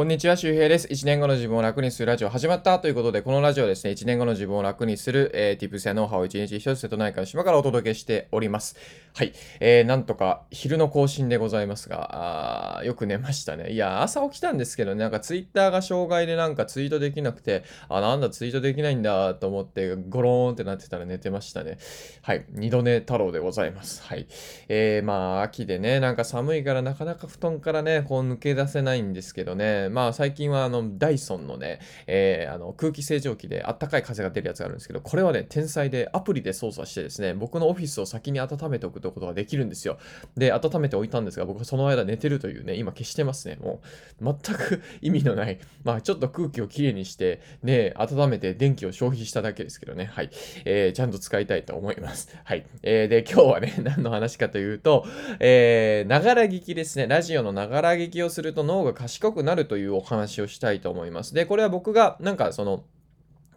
こんにちは、周平です。1年後の自分を楽にするラジオ始まったということで、このラジオはですね、1年後の自分を楽にする、えー、Tips やノウハウを1日1つ瀬戸内海の島からお届けしております。はい。えー、なんとか昼の更新でございますが、あよく寝ましたね。いや、朝起きたんですけどね、なんか Twitter が障害でなんかツイートできなくて、あ、なんだツイートできないんだと思って、ゴローンってなってたら寝てましたね。はい。二度寝太郎でございます。はい。えー、まあ、秋でね、なんか寒いからなかなか布団からね、こう抜け出せないんですけどね、まあ最近はあのダイソンのね、えー、あの空気清浄機であったかい風が出るやつがあるんですけど、これはね、天才でアプリで操作してですね、僕のオフィスを先に温めておくということができるんですよ。で、温めておいたんですが、僕はその間寝てるというね、今消してますね。もう全く意味のない、まあちょっと空気をきれいにして、ね、温めて電気を消費しただけですけどね、はい。えー、ちゃんと使いたいと思います。はい。えー、で、今日はね、何の話かというと、えー、ながら聞きですね。ラジオのながら聞きをすると脳が賢くなるといういうお話をしたいと思います。で、これは僕がなんかその、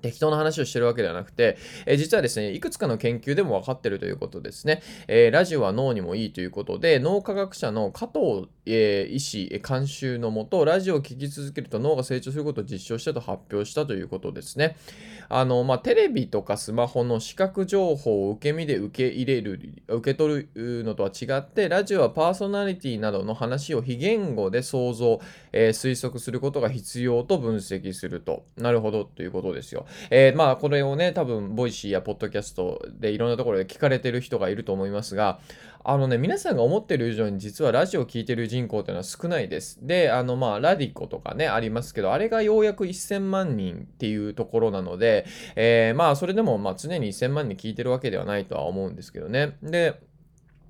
適当な話をしてるわけではなくて、えー、実はですね、いくつかの研究でも分かってるということですね。えー、ラジオは脳にもいいということで、脳科学者の加藤、えー、医師監修のもと、ラジオを聴き続けると脳が成長することを実証したと発表したということですね。あの、まあ、テレビとかスマホの視覚情報を受け身で受け入れる、受け取るのとは違って、ラジオはパーソナリティなどの話を非言語で想像、え推測することが必要と分析すると。なるほどということですよ。えー、まあこれをね多分 Voicy やポッドキャストでいろんなところで聞かれてる人がいると思いますがあのね皆さんが思ってる以上に実はラジオを聴いてる人口っていうのは少ないです。であのまあ radiko とかねありますけどあれがようやく1000万人っていうところなので、えー、まあそれでもまあ常に1000万人聞いてるわけではないとは思うんですけどね。で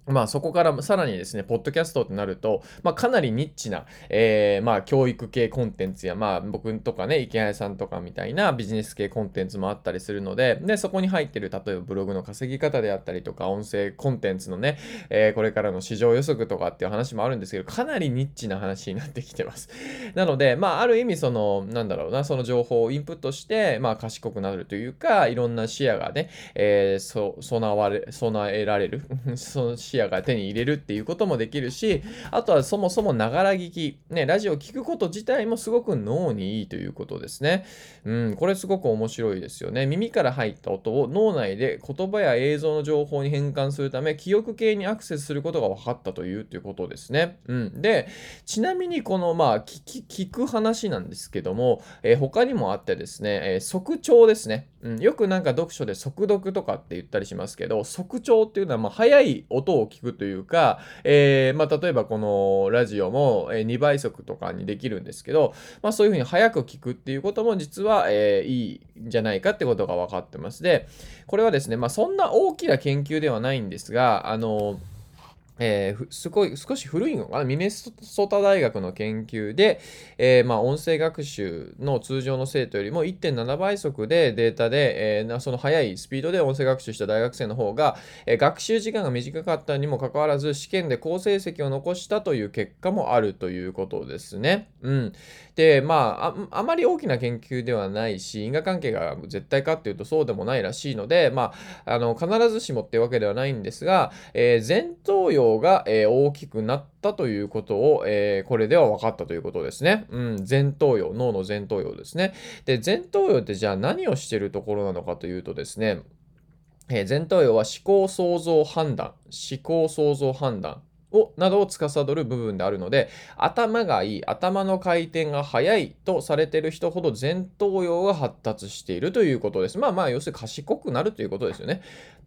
まあそこからさらにですね、ポッドキャストってなると、まあかなりニッチな、えー、まあ教育系コンテンツや、まあ僕とかね、池谷さんとかみたいなビジネス系コンテンツもあったりするので、で、そこに入ってる、例えばブログの稼ぎ方であったりとか、音声コンテンツのね、えー、これからの市場予測とかっていう話もあるんですけど、かなりニッチな話になってきてます。なので、まあある意味その、なんだろうな、その情報をインプットして、まあ賢くなるというか、いろんな視野がね、えー、そ備われ、備えられる、その視野が手に入れるっていうこともできるし、あとはそもそもながら聞き、ね、ラジオ聞くこと自体もすごく脳にいいということですね。うん、これすごく面白いですよね。耳から入った音を脳内で言葉や映像の情報に変換するため、記憶系にアクセスすることが分かったというということですね。うん。で、ちなみにこの、まあ、聞き聞く話なんですけども、えー、他にもあってですね、えー、速聴ですね。うん、よくなんか読書で速読とかって言ったりしますけど、速聴っていうのはまあ速い音をを聞くというか、えー、まあ例えばこのラジオも2倍速とかにできるんですけど、まあそういうふうに早く聞くっていうことも実は、えー、いいんじゃないかってことが分かってます。で、これはですね、まあそんな大きな研究ではないんですが、あのえー、すごい少し古いのかな？ミネソタ大学の研究で、えー、まあ、音声学習の通常の生徒よりも1.7倍速でデータで、えー、その速いスピードで音声学習した大学生の方が、え学習時間が短かったにもかかわらず試験で好成績を残したという結果もあるということですね。うん、でまああまり大きな研究ではないし因果関係が絶対かっていうとそうでもないらしいので、まあ、あの必ずしもっていうわけではないんですが、え前頭葉量が、えー、大きくなったということを、えー、これでは分かったということですね。うん、前頭葉、脳の前頭葉ですね。で、前頭葉ってじゃあ何をしてるところなのかというとですね、えー、前頭葉は思考、想像、判断、思考、想像、判断、をなどを司る部分であるので頭がいい頭の回転が速いとされている人ほど前頭葉が発達しているということです。まあまあ要するに賢くなるということですよね。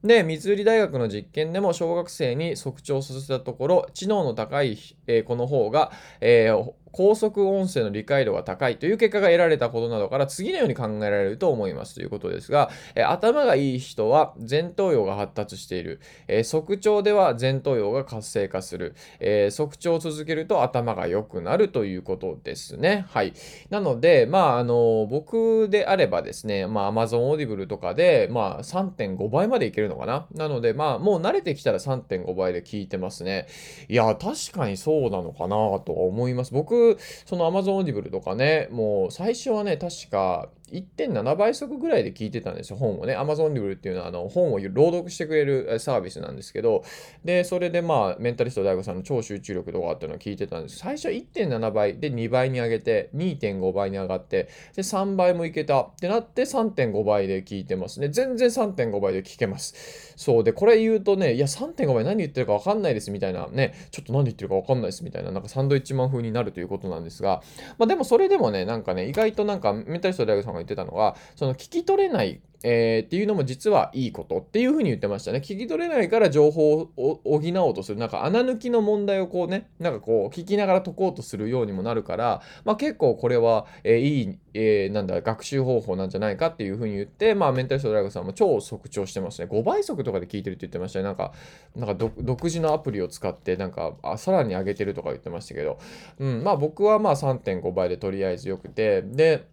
で三売大学の実験でも小学生に測調させたところ知能の高い、えー、子の方が、えー高速音声の理解度が高いという結果が得られたことなどから次のように考えられると思いますということですが、え頭がいい人は前頭葉が発達している、え測調では前頭葉が活性化する、え測調を続けると頭が良くなるということですね。はい。なので、まあ、あの、僕であればですね、まあ、Amazon Audible とかで、まあ、3.5倍までいけるのかな。なので、まあ、もう慣れてきたら3.5倍で聞いてますね。いや、確かにそうなのかなとは思います。僕、その Amazon Audible とかね、もう最初はね、確か1.7倍速ぐらいで聞いてたんですよ、本をね。Amazon Audible っていうのはあの本を朗読してくれるサービスなんですけど、で、それでまあ、メンタリスト DAIGO さんの超集中力とかっていうのを聞いてたんです。最初1.7倍で2倍に上げて、2.5倍に上がって、で、3倍もいけたってなって3.5倍で聞いてますね。全然3.5倍で聞けます。そう。で、これ言うとね、いや、3.5倍何言ってるかわかんないですみたいなね、ちょっと何言ってるかわかんないですみたいな、なんかサンドイッチマン風になるということなんですが、まあでもそれでもね、なんかね、意外となんかメンタリスト DAIGO さんが言ってたのは、その聞き取れないえー、っていうのも実はいいことっていうふうに言ってましたね。聞き取れないから情報を補おうとする。なんか穴抜きの問題をこうね、なんかこう聞きながら解こうとするようにもなるから、まあ結構これは、えー、いい、えー、なんだ、学習方法なんじゃないかっていうふうに言って、まあメンタリストドライブさんも超速聴してますね。5倍速とかで聞いてるって言ってましたね。なんか、なんか独自のアプリを使って、なんか、あ、さらに上げてるとか言ってましたけど、うん、まあ僕はまあ3.5倍でとりあえずよくて、で、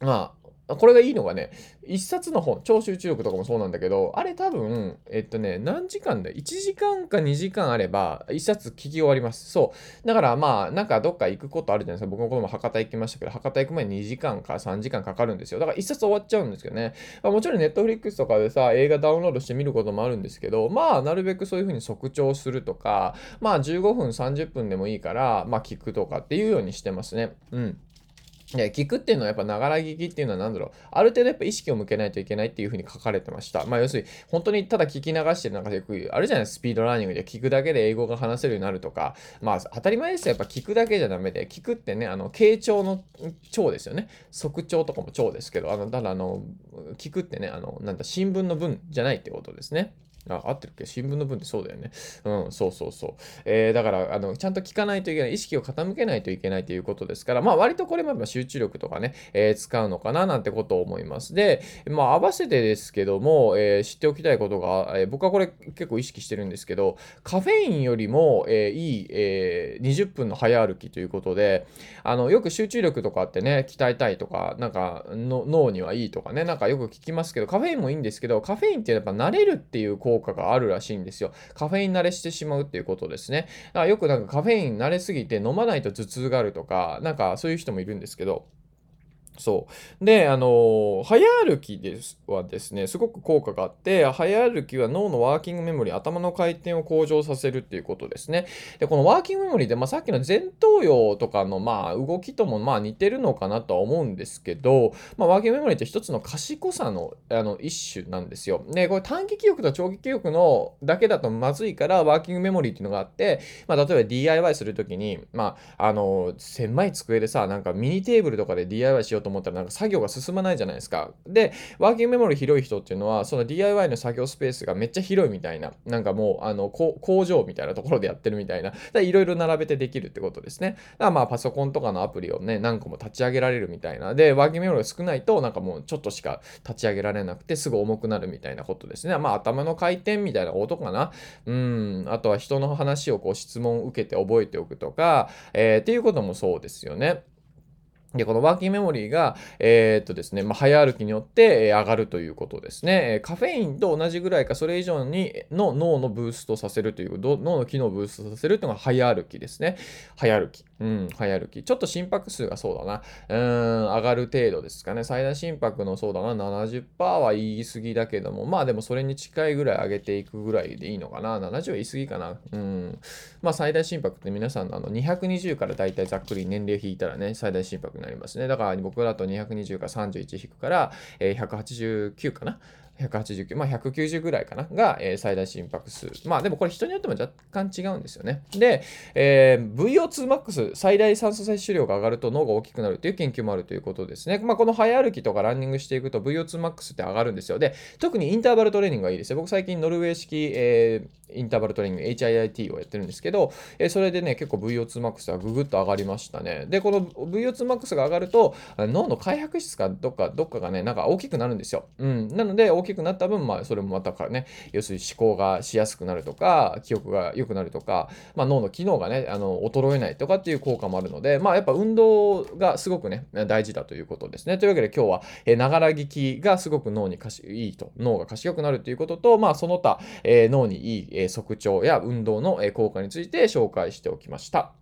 まあ、これがいいのがね、一冊の本、超集中力とかもそうなんだけど、あれ多分、えっとね、何時間だ ?1 時間か2時間あれば、一冊聞き終わります。そう。だからまあ、なんかどっか行くことあるじゃないですか。僕の子供博多行きましたけど、博多行く前に2時間か3時間かかるんですよ。だから一冊終わっちゃうんですけどね。まあ、もちろんネットフリックスとかでさ、映画ダウンロードして見ることもあるんですけど、まあ、なるべくそういうふうに速聴するとか、まあ、15分、30分でもいいから、まあ、聞くとかっていうようにしてますね。うん。で、聞くっていうのはやっぱながら聞きっていうのは何だろう。ある程度やっぱ意識を向けないといけないっていうふうに書かれてました。まあ要するに本当にただ聞き流してるなんかよくあるじゃないスピードラーニングで聞くだけで英語が話せるようになるとか。まあ当たり前ですよ。やっぱ聞くだけじゃダメで。聞くってね、あの、傾聴の聴ですよね。速聴とかも聴ですけど、あの、ただあの、聞くってね、あの、なんだ、新聞の文じゃないってことですね。あ、合ってるっけ？新聞の文ってそうだよね。うん、そうそうそう。えー、だから、あの、ちゃんと聞かないといけない、意識を傾けないといけないということですから、まあ、割とこれも集中力とかね、えー、使うのかななんてことを思います。で、まあ、合わせてですけども、えー、知っておきたいことが、え僕はこれ結構意識してるんですけど、カフェインよりも、えいい、え20分の早歩きということで、あの、よく集中力とかってね、鍛えたいとか、なんかの、脳にはいいとかね、なんかよく聞きますけど、カフェインもいいんですけど、カフェインってやっぱ慣れるっていう効果果があるらしいんですよ。カフェイン慣れしてしまうっていうことですね。だからよくなんかカフェイン慣れすぎて飲まないと頭痛があるとか、なんかそういう人もいるんですけど、そう。で、あの、早歩きですはですね、すごく効果があって、早歩きは脳のワーキングメモリー、頭の回転を向上させるっていうことですね。で、このワーキングメモリーで、まあ、さっきの前頭葉とかの、まあ、動きとも、まあ、似てるのかなとは思うんですけど、まあ、ワーキングメモリーって一つの賢さの、あの、一種なんですよ。で、これ短期記憶と長期記憶のだけだとまずいから、ワーキングメモリーっていうのがあって、まあ、例えば DIY するときに、まあ、あの、狭い机でさ、なんかミニテーブルとかで DIY しようと思ったらなんか作業が進まないじゃないですか。で、ワーキングメモリ広い人っていうのは、その DIY の作業スペースがめっちゃ広いみたいな、なんかもう、あの、工場みたいなところでやってるみたいな、いろいろ並べてできるってことですね。だからまあ、パソコンとかのアプリをね、何個も立ち上げられるみたいな。で、ワーキングメモリが少ないと、なんかもうちょっとしか立ち上げられなくて、すぐ重くなるみたいなことですね。まあ、頭の回転みたいなことかな。うん、あとは人の話をこう質問を受けて覚えておくとか、えー、っていうこともそうですよね。で、このワーキングメモリーが、えー、っとですね、まあ、早歩きによって、上がるということですね。カフェインと同じぐらいか、それ以上にの脳のブーストさせるという、脳の機能をブーストさせるというのが早歩きですね。早歩き。うん、早歩き。ちょっと心拍数がそうだな。うん、上がる程度ですかね。最大心拍のそうだな、70%は言い過ぎだけども、まあでもそれに近いぐらい上げていくぐらいでいいのかな。70は言い過ぎかな。うん。まあ最大心拍って皆さんのあの220からだいたいざっくり年齢引いたらね、最大心拍になりますね。だから僕だと220か31引くから、えー、189かな？189、まあ190ぐらいかな、が、えー、最大心拍数。まあでもこれ人によっても若干違うんですよね。で、えー、VO2max、最大酸素摂取量が上がると脳が大きくなるという研究もあるということですね。まあこの早歩きとかランニングしていくと VO2max って上がるんですよ。で、特にインターバルトレーニングがいいですよ。僕最近ノルウェー式、えーインターバルトレーニング HIIT をやってるんですけど、えそれでね、結構 VO2max がぐぐっと上がりましたね。で、この VO2max が上がると、脳の開白質かどっか、どっかがね、なんか大きくなるんですよ。うん。なので、大ききくなった分、まあ、それもまたからね、要するに思考がしやすくなるとか、記憶が良くなるとか、まあ、脳の機能がね、あの、衰えないとかっていう効果もあるので、まあ、やっぱ運動がすごくね、大事だということですね。というわけで今日は、えながら聞きがすごく脳にかしいいと、脳が賢くなるということと、まあ、その他、えー、脳にいい、えー、測調や運動のえ効果について紹介しておきました。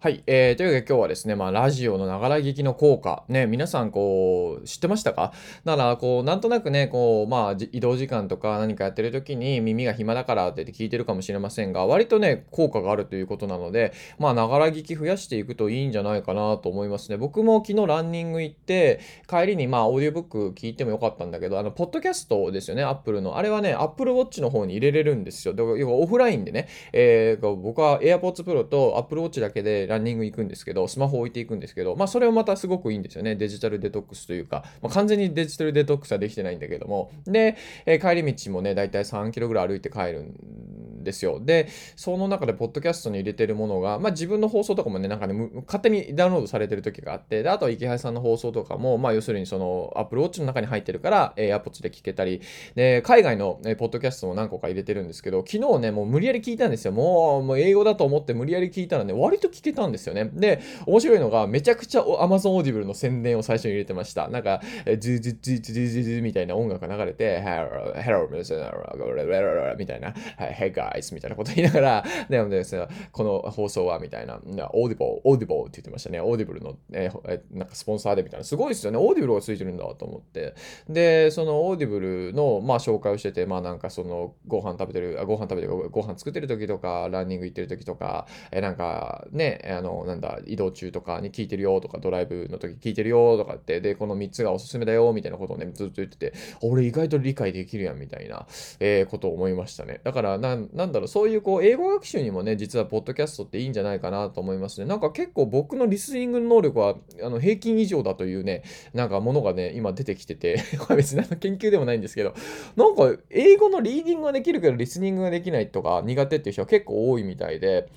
はい。えー、というわけで今日はですね、まあ、ラジオのながら聞きの効果、ね、皆さん、こう、知ってましたか？だから、こう、なんとなくね、こう、まあ、移動時間とか何かやってる時に耳が暇だからって聞いてるかもしれませんが、割とね、効果があるということなので、まあ、ながら聞き増やしていくといいんじゃないかなと思いますね。僕も昨日ランニング行って、帰りに、まあ、オーディオブック聞いてもよかったんだけど、あの、ポッドキャストですよね、アップルの。あれはね、アップルウォッチの方に入れれるんですよ。だから、要はオフラインでね、えー、僕は AirPods Pro と Apple Watch だけでランニング行くんですけど、スマホ置いていくんですけど、まあそれをまたすごくいいんですよね。デジタルデトックスというか、まあ、完全にデジタルデトックスはできてないんだけども。で、えー、帰り道もね、だいたい3キロぐらい歩いて帰るんですよ。で、その中でポッドキャストに入れてるものが、まあ自分の放送とかもね、なんかね、勝手にダウンロードされてる時があって、で、あとは池原さんの放送とかも、まあ要するにその Apple Watch の中に入ってるから、えー、AirPods で聞けたり、で、海外の、えー、ポッドキャストも何個か入れてるんですけど、昨日ね、もう無理やり聞いたんですよ。もう、もう英語だと思って無理やり聞いたらね、割と聞けたんですよね。で、面白いのが、めちゃくちゃ Amazon Audible の宣伝を最初に入れてました。なんか、ズズズズズズズみたいな音楽が流れて、Hello, Hello, みたいな、Hey guys みたいなこと言いながら、でもですね、この放送はみたいな、Audible, Audible って言ってましたね。Audible の、えなんかスポンサーでみたいな。すごいですよね。Audible がついてるんだと思って。で、その Audible の、まあ、紹介をしてて、まあなんかその、ご飯食べてる、ご飯食べてる、ご飯作ってる時とか、ランニング行ってる時とか、えなんかね、あの、なんだ、移動中とかに聞いてるよとか、ドライブの時聞いてるよとかって、で、この3つがおすすめだよみたいなことをね、ずっと言ってて、俺意外と理解できるやんみたいな、えー、ことを思いましたね。だからな、なんだろう、そういうこう、英語学習にもね、実はポッドキャストっていいんじゃないかなと思いますね。なんか結構僕のリスニング能力は、あの、平均以上だというね、なんかものがね、今出てきてて、別に研究でもないんですけど、なんか英語のリーディングができるけどリスニングができないとか苦手っていう人は結構多いみたいで、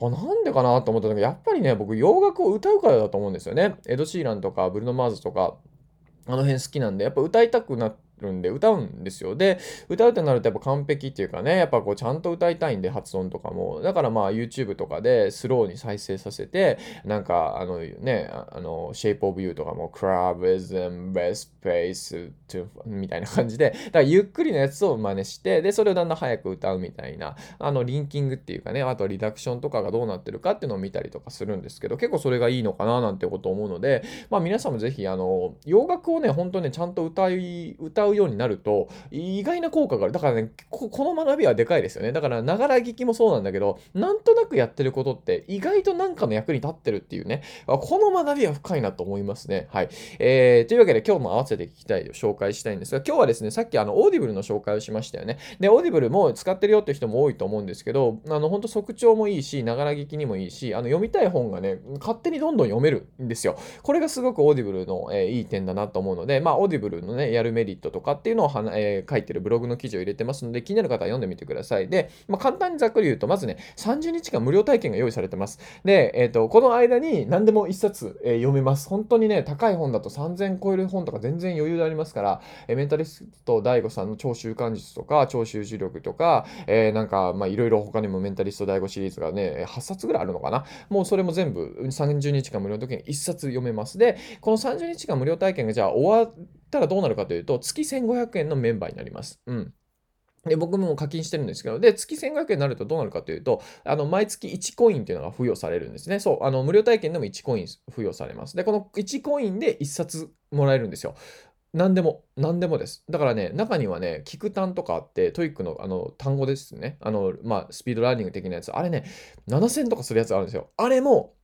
あ、なんでかなと思ったんだけど、やっぱりね、僕洋楽を歌うからだと思うんですよね。エド・シーランとかブルノ・マーズとか、あの辺好きなんで、やっぱ歌いたくなって、るんで歌うんですよ。で、歌うってなるとやっぱ完璧っていうかね、やっぱこうちゃんと歌いたいんで発音とかも。だからまあ YouTube とかでスローに再生させて、なんかあのね、あの Shape of You とかも Crab is in best place to みたいな感じで、だからゆっくりのやつを真似して、で、それをだんだん早く歌うみたいな、あのリンキングっていうかね、あとリダクションとかがどうなってるかっていうのを見たりとかするんですけど、結構それがいいのかななんてこと思うので、まあ皆さんもぜひあの、洋楽をね、本当ね、ちゃんと歌い、歌うようになると、意外な効果がある。だからね、この学びはでかいですよね。だから、ながら聞きもそうなんだけど、なんとなくやってることって意外となんかの役に立ってるっていうね、この学びは深いなと思いますね。はい。えー、というわけで今日も合わせて聞きたい、紹介したいんですが、今日はですね、さっきあの、 Audible の紹介をしましたよね。で、 Audible も使ってるよって人も多いと思うんですけど、あの、ほんと速聴もいいし、ながら聞きにもいいし、あの、読みたい本がね、勝手にどんどん読めるんですよ。これがすごく Audible の、えー、いい点だなと思うので、まあ、 Audible のね、やるメリットとかっていうのを、えー、書いてるブログの記事を入れてますので、気になる方は読んでみてください。で、まあ、簡単にざっくり言うと、まずね、30日間無料体験が用意されてます。で、えっ、ー、と、この間に何でも1冊、えー、読めます。本当にね、高い本だと3000超える本とか全然余裕でありますから、え、メンタリスト DAIGO さんの超習慣術とか、超集中力とか、えー、なんか、まあ、いろいろ他にもメンタリスト DAIGO シリーズがね、8冊ぐらいあるのかな。もうそれも全部30日間無料の時に1冊読めます。で、この30日間無料体験がじゃあ終わったらどうなるかというと、月1500円のメンバーになります。うん。で、僕も課金してるんですけど、で、月1500円になるとどうなるかというと、あの、毎月1コインっていうのが付与されるんですね。そう、あの、無料体験でも1コイン付与されます。で、この1コインで1冊もらえるんですよ。何でも、何でもです。だからね、中にはね、キクタンとかあって、 TOEIC のあの単語ですね。あの、まあ、スピードラーニング的なやつ。あれね、7000とかするやつあるんですよ。あれも、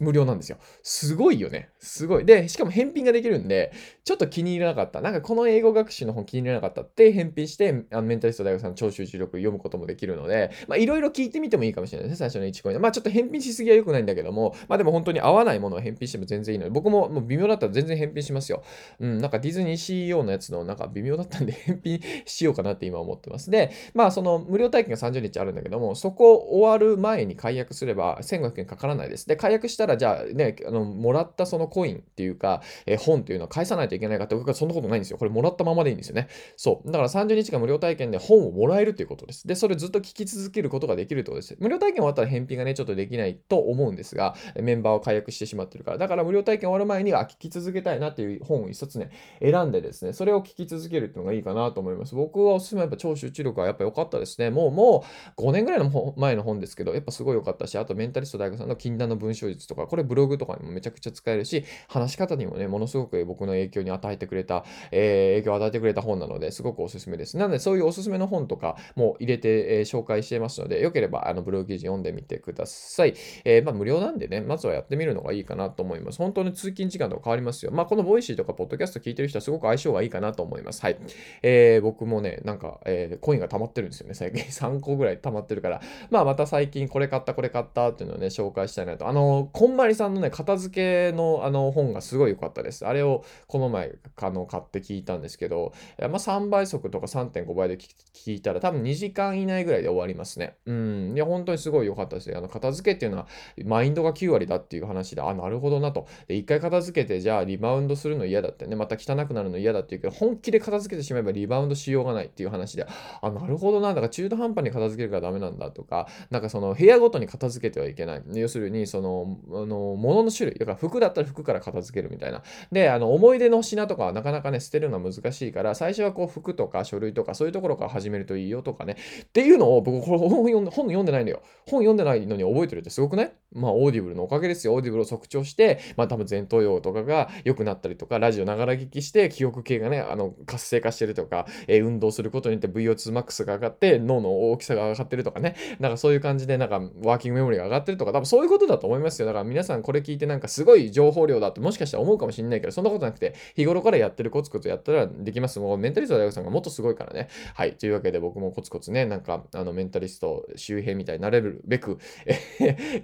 無料なんですよ。すごいよね。すごい。で、しかも返品ができるんで、ちょっと気に入らなかった。なんかこの英語学習の本気に入らなかったって返品して、あのメンタリスト大学さんの超集中力読むこともできるので、まあいろいろ聞いてみてもいいかもしれないですね。最初の1コインまあちょっと返品しすぎは良くないんだけども、まあでも本当に合わないものを返品しても全然いいので、僕ももう微妙だったら全然返品しますよ。うん、なんかディズニー CEO のやつのなんか微妙だったんで 返品しようかなって今思ってます。で、まあその無料体験が30日あるんだけども、そこ終わる前に解約すれば1500円かからないです。で、解約したらじゃあね、あの、もらったそのコインっていうか、えー、本っていうのは返さないといけないかって僕はそんなことないんですよ。これもらったままでいいんですよね。そう。だから30日間無料体験で本をもらえるということです。で、それずっと聞き続けることができるってことです。無料体験終わったら返品がね、ちょっとできないと思うんですが、メンバーを解約してしまってるから。だから無料体験終わる前に、あ、聞き続けたいなっていう本を一冊ね、選んでですね、それを聞き続けるっていうのがいいかなと思います。僕はおすすめはやっぱ超集中力はやっぱ良かったですね。もう、もう5年ぐらいの前の本ですけど、やっぱすごい良かったし、あとメンタリスト大学さんの禁断の文章小術とか、これブログとかにもめちゃくちゃ使えるし、話し方にもね、ものすごく僕の影響に与えてくれた、えー、影響を与えてくれた本なので、すごくおすすめです。なので、そういうおすすめの本とかも入れて、えー、紹介していますので、よければ、あの、ブログ記事読んでみてください。えー、まあ、無料なんでね、まずはやってみるのがいいかなと思います。本当に通勤時間とか変わりますよ。まあ、この Voicy とか、ポッドキャスト聞いてる人はすごく相性がいいかなと思います。はい。えー、僕もね、なんか、えー、コインが溜まってるんですよね。最近3個ぐらい溜まってるから、まあ、また最近これ買った、これ買ったっていうのをね、紹介したいなと。あの、のこんまりさんのね、片付けのあの本がすごい良かったです。あれをこの前、あの、買って聞いたんですけど、まあ、3倍速とか3.5倍で聞いたら多分2時間以内ぐらいで終わりますね。うん。いや、本当にすごい良かったですよ。あの、片付けっていうのは、マインドが9割だっていう話で、あ、なるほどなと。で、一回片付けて、じゃあリバウンドするの嫌だってね、また汚くなるの嫌だっていうけど、本気で片付けてしまえばリバウンドしようがないっていう話で、あ、なるほどな。だから中途半端に片付けるからダメなんだとか、なんかその部屋ごとに片付けてはいけない。要するに、その、あの、物の種類。だから服だったら服から片付けるみたいな。で、あの、思い出の品とかはなかなかね、捨てるのは難しいから、最初はこう服とか書類とかそういうところから始めるといいよとかね。っていうのを僕、これ本読んで、本読んでないのよ。本読んでないのに覚えてるってすごくない？まあ、 Audible のおかげですよ。 Audible を速聴して、まあ、多分前頭葉とかが良くなったりとか、ラジオながら聞きして、記憶系がね、あの、活性化してるとか、えー、運動することによって VO2max が上がって、脳の大きさが上がってるとかね。なんかそういう感じで、なんか、ワーキングメモリが上がってるとか、多分そういうことだと思いますいますよ。だから皆さんこれ聞いてなんかすごい情報量だってもしかしたら思うかもしれないけど、そんなことなくて、日頃からやってるコツコツやったらできます。もうメンタリスト DAIGO さんがもっとすごいからね。はい。というわけで僕もコツコツね、なんか、あの、メンタリスト周辺みたいになれるべく、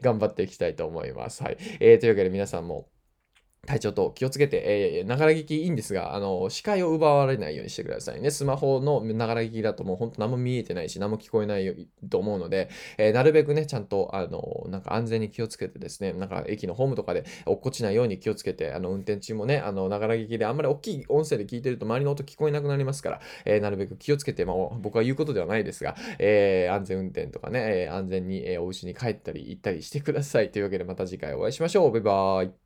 頑張っていきたいと思います。はい。えー、というわけで皆さんも、体調と気をつけて、えー、ながら聞きいいんですが、あの、視界を奪われないようにしてくださいね。スマホのながら聞きだともうほんと何も見えてないし、何も聞こえないと思うので、えー、なるべくね、ちゃんと、あの、なんか安全に気をつけてですね、なんか駅のホームとかで落っこちないように気をつけて、あの、運転中もね、あの、ながら聞きであんまり大きい音声で聞いてると周りの音聞こえなくなりますから、えー、なるべく気をつけて、まあ、僕は言うことではないですが、え安全運転とかね、え安全に、えお家に帰ったり行ったりしてください。というわけでまた次回お会いしましょう。バイバーイ。